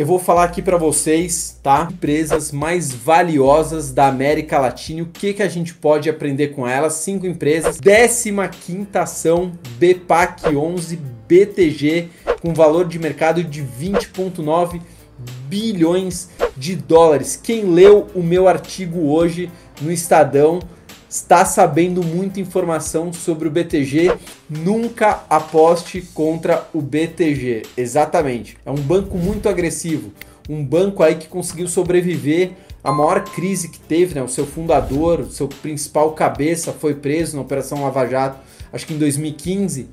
eu vou falar aqui para vocês, tá? Empresas mais valiosas da América Latina, o que que a gente pode aprender com elas? Cinco empresas. 15 quinta ação BPAC 11 BTG com valor de mercado de 20.9 bilhões de dólares. Quem leu o meu artigo hoje no Estadão está sabendo muita informação sobre o BTG. Nunca aposte contra o BTG. Exatamente. É um banco muito agressivo. Um banco aí que conseguiu sobreviver à maior crise que teve, né? O seu fundador, o seu principal cabeça foi preso na Operação Lava Jato, acho que em 2015.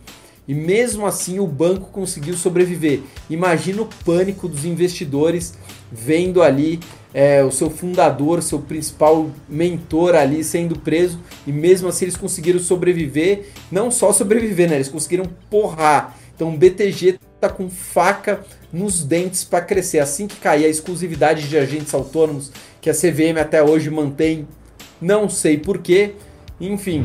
E mesmo assim o banco conseguiu sobreviver. Imagina o pânico dos investidores vendo ali é, o seu fundador, seu principal mentor ali sendo preso, e mesmo assim eles conseguiram sobreviver, não só sobreviver, né? Eles conseguiram porrar. Então o BTG tá com faca nos dentes para crescer. Assim que cair a exclusividade de agentes autônomos que a CVM até hoje mantém, não sei porquê. Enfim,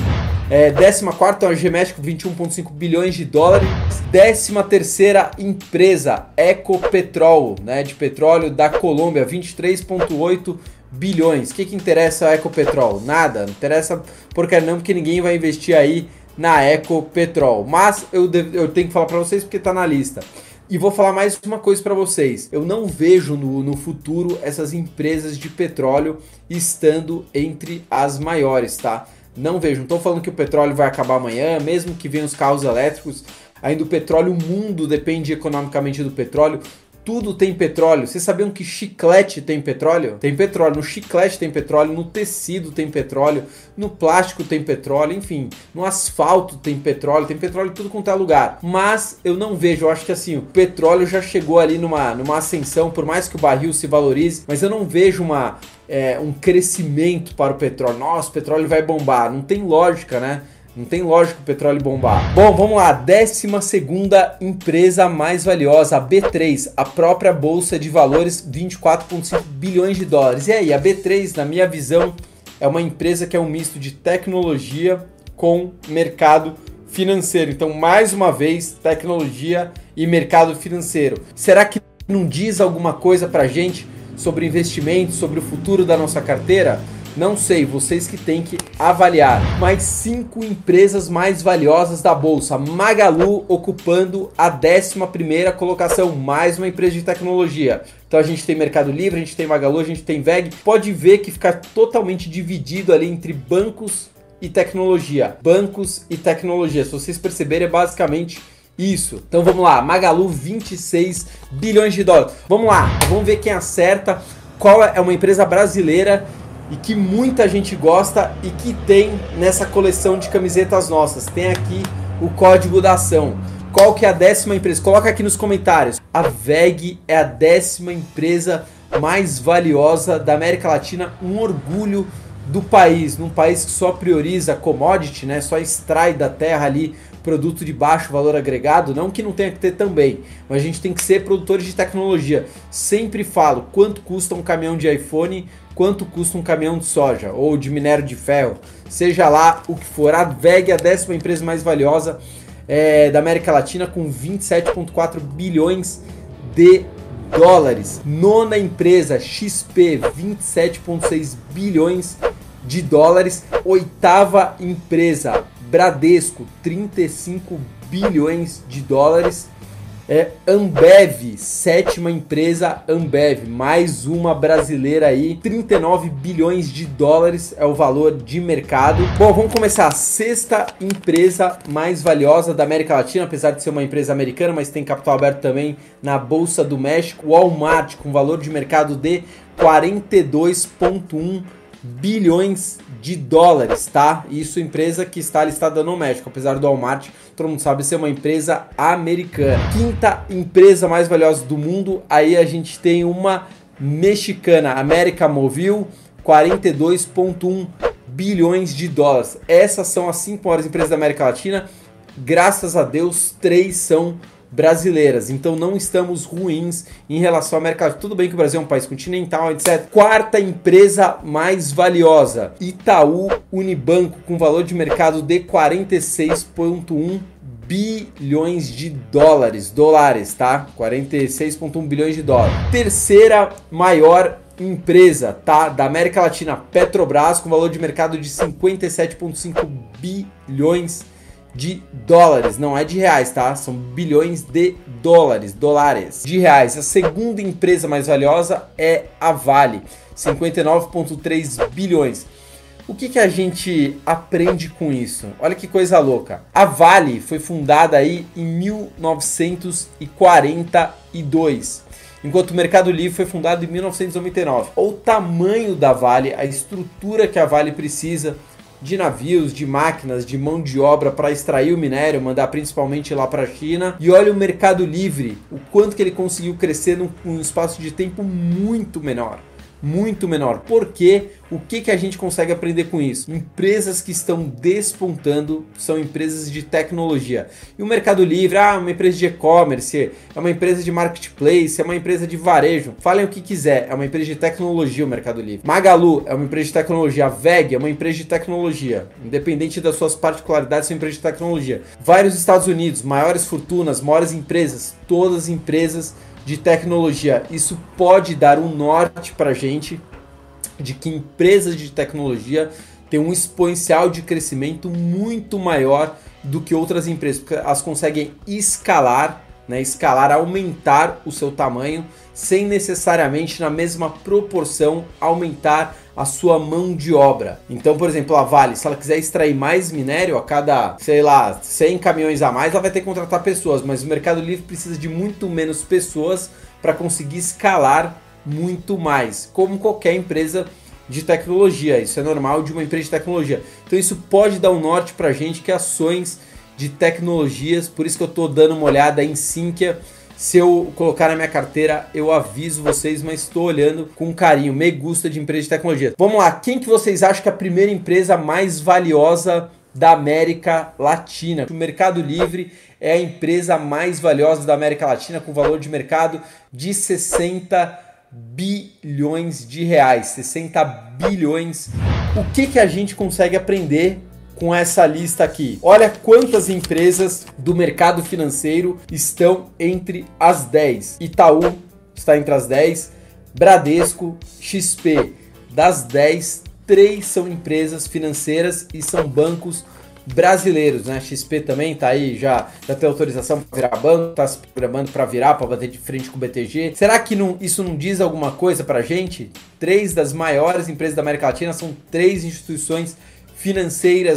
é, 14 é a Gemétrico, 21,5 bilhões de dólares. 13 terceira empresa, Ecopetrol, né, de petróleo da Colômbia, 23,8 bilhões. O que, que interessa a Ecopetrol? Nada, não interessa porque não, porque ninguém vai investir aí na Ecopetrol. Mas eu, eu tenho que falar para vocês porque está na lista. E vou falar mais uma coisa para vocês. Eu não vejo no, no futuro essas empresas de petróleo estando entre as maiores, tá? Não vejo. Não estou falando que o petróleo vai acabar amanhã, mesmo que venham os carros elétricos. Ainda o petróleo, o mundo depende economicamente do petróleo. Tudo tem petróleo. Vocês sabiam que chiclete tem petróleo? Tem petróleo. No chiclete tem petróleo, no tecido tem petróleo, no plástico tem petróleo, enfim, no asfalto tem petróleo, tem petróleo em tudo quanto é lugar. Mas eu não vejo, eu acho que assim, o petróleo já chegou ali numa, numa ascensão, por mais que o barril se valorize, mas eu não vejo uma, é, um crescimento para o petróleo. Nossa, o petróleo vai bombar. Não tem lógica, né? Não tem lógica o petróleo bombar. Bom, vamos lá. 12 empresa mais valiosa, a B3, a própria bolsa de valores, 24,5 bilhões de dólares. E aí, a B3, na minha visão, é uma empresa que é um misto de tecnologia com mercado financeiro. Então, mais uma vez, tecnologia e mercado financeiro. Será que não diz alguma coisa pra gente sobre investimentos, sobre o futuro da nossa carteira? Não sei, vocês que têm que avaliar. Mais cinco empresas mais valiosas da bolsa. Magalu ocupando a 11 colocação, mais uma empresa de tecnologia. Então a gente tem Mercado Livre, a gente tem Magalu, a gente tem VEG. Pode ver que fica totalmente dividido ali entre bancos e tecnologia. Bancos e tecnologia. Se vocês perceberem, é basicamente isso. Então vamos lá, Magalu 26 bilhões de dólares. Vamos lá, vamos ver quem acerta. Qual é uma empresa brasileira e que muita gente gosta e que tem nessa coleção de camisetas nossas. Tem aqui o código da ação. Qual que é a décima empresa? Coloca aqui nos comentários. A VEG é a décima empresa mais valiosa da América Latina, um orgulho do país, num país que só prioriza commodity, né? Só extrai da terra ali produto de baixo valor agregado, não que não tenha que ter também, mas a gente tem que ser produtores de tecnologia. Sempre falo quanto custa um caminhão de iPhone, quanto custa um caminhão de soja ou de minério de ferro, seja lá o que for. A VEG é a décima empresa mais valiosa é, da América Latina com 27,4 bilhões de dólares. Nona empresa, XP, 27,6 bilhões de dólares. Oitava empresa, Bradesco, 35 bilhões de dólares. É, Ambev, sétima empresa Ambev, mais uma brasileira aí, 39 bilhões de dólares é o valor de mercado. Bom, vamos começar. A sexta empresa mais valiosa da América Latina, apesar de ser uma empresa americana, mas tem capital aberto também na Bolsa do México. Walmart, com valor de mercado de 42,1 bilhões de dólares, tá? Isso empresa que está listada no México, apesar do Walmart, todo mundo sabe ser uma empresa americana. Quinta empresa mais valiosa do mundo, aí a gente tem uma mexicana, América Movil, 42.1 bilhões de dólares. Essas são as cinco maiores empresas da América Latina. Graças a Deus, três são brasileiras. Então não estamos ruins em relação ao mercado. Tudo bem que o Brasil é um país continental, etc. Quarta empresa mais valiosa, Itaú Unibanco, com valor de mercado de 46,1 bilhões de dólares, dólares, tá? 46,1 bilhões de dólares. Terceira maior empresa, tá? Da América Latina, Petrobras, com valor de mercado de 57,5 bilhões de dólares, não é de reais, tá? São bilhões de dólares, dólares de reais. A segunda empresa mais valiosa é a Vale, 59,3 bilhões. O que, que a gente aprende com isso? Olha que coisa louca. A Vale foi fundada aí em 1942, enquanto o Mercado Livre foi fundado em 1999. O tamanho da Vale, a estrutura que a Vale precisa de navios, de máquinas, de mão de obra para extrair o minério, mandar principalmente lá para a China. E olha o Mercado Livre, o quanto que ele conseguiu crescer num, num espaço de tempo muito menor muito menor. Porque o que, que a gente consegue aprender com isso? Empresas que estão despontando são empresas de tecnologia. E o Mercado Livre, ah, uma empresa de e-commerce, é uma empresa de marketplace, é uma empresa de varejo. Falem o que quiser, é uma empresa de tecnologia o Mercado Livre. Magalu é uma empresa de tecnologia. A VEG é uma empresa de tecnologia. Independente das suas particularidades, é uma empresa de tecnologia. Vários Estados Unidos, maiores fortunas, maiores empresas, todas empresas de tecnologia. Isso pode dar um norte para a gente de que empresas de tecnologia têm um exponencial de crescimento muito maior do que outras empresas, porque elas conseguem escalar, né, escalar, aumentar o seu tamanho sem necessariamente na mesma proporção aumentar a sua mão de obra. Então, por exemplo, a Vale, se ela quiser extrair mais minério a cada, sei lá, 100 caminhões a mais, ela vai ter que contratar pessoas, mas o Mercado Livre precisa de muito menos pessoas para conseguir escalar muito mais, como qualquer empresa de tecnologia. Isso é normal de uma empresa de tecnologia. Então isso pode dar um norte para a gente que ações de tecnologias, por isso que eu estou dando uma olhada em Sinqia, se eu colocar na minha carteira, eu aviso vocês, mas estou olhando com carinho. Me gusta de empresa de tecnologia. Vamos lá, quem que vocês acham que é a primeira empresa mais valiosa da América Latina? O Mercado Livre é a empresa mais valiosa da América Latina, com valor de mercado de 60 bilhões de reais. 60 bilhões. O que, que a gente consegue aprender com essa lista aqui. Olha quantas empresas do mercado financeiro estão entre as 10. Itaú está entre as 10, Bradesco, XP. Das 10, três são empresas financeiras e são bancos brasileiros, né? XP também tá aí, já, já tem autorização para virar banco, tá se programando para virar, para bater de frente com o BTG. Será que não, isso não diz alguma coisa para gente? Três das maiores empresas da América Latina são três instituições financeiras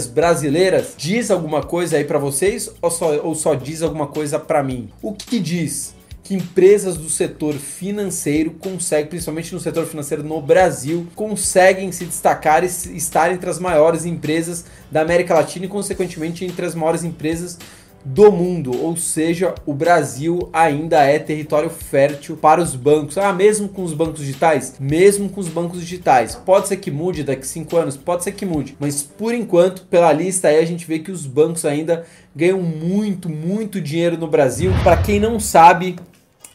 brasileiras diz alguma coisa aí para vocês ou só, ou só diz alguma coisa para mim? O que diz? que empresas do setor financeiro conseguem, principalmente no setor financeiro no Brasil, conseguem se destacar e estar entre as maiores empresas da América Latina e, consequentemente, entre as maiores empresas do mundo, ou seja, o Brasil ainda é território fértil para os bancos. Ah, mesmo com os bancos digitais? Mesmo com os bancos digitais. Pode ser que mude daqui cinco anos, pode ser que mude, mas por enquanto, pela lista aí, a gente vê que os bancos ainda ganham muito, muito dinheiro no Brasil. Para quem não sabe,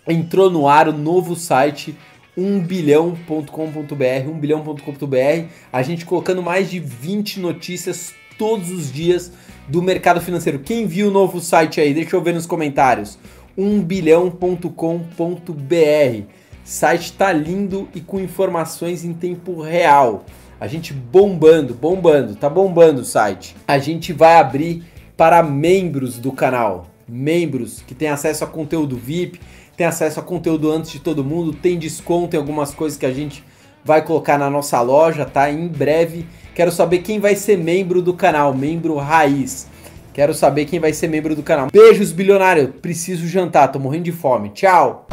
entrou no ar o novo site 1bilhão.com.br, 1bilhão.com.br, a gente colocando mais de 20 notícias todos os dias do mercado financeiro. Quem viu o novo site aí? Deixa eu ver nos comentários. 1bilhão.com.br. Site tá lindo e com informações em tempo real. A gente bombando, bombando, tá bombando o site. A gente vai abrir para membros do canal. Membros que têm acesso a conteúdo VIP, tem acesso a conteúdo antes de todo mundo, tem desconto em algumas coisas que a gente vai colocar na nossa loja, tá? Em breve Quero saber quem vai ser membro do canal, membro raiz. Quero saber quem vai ser membro do canal. Beijos, bilionário. Preciso jantar, tô morrendo de fome. Tchau.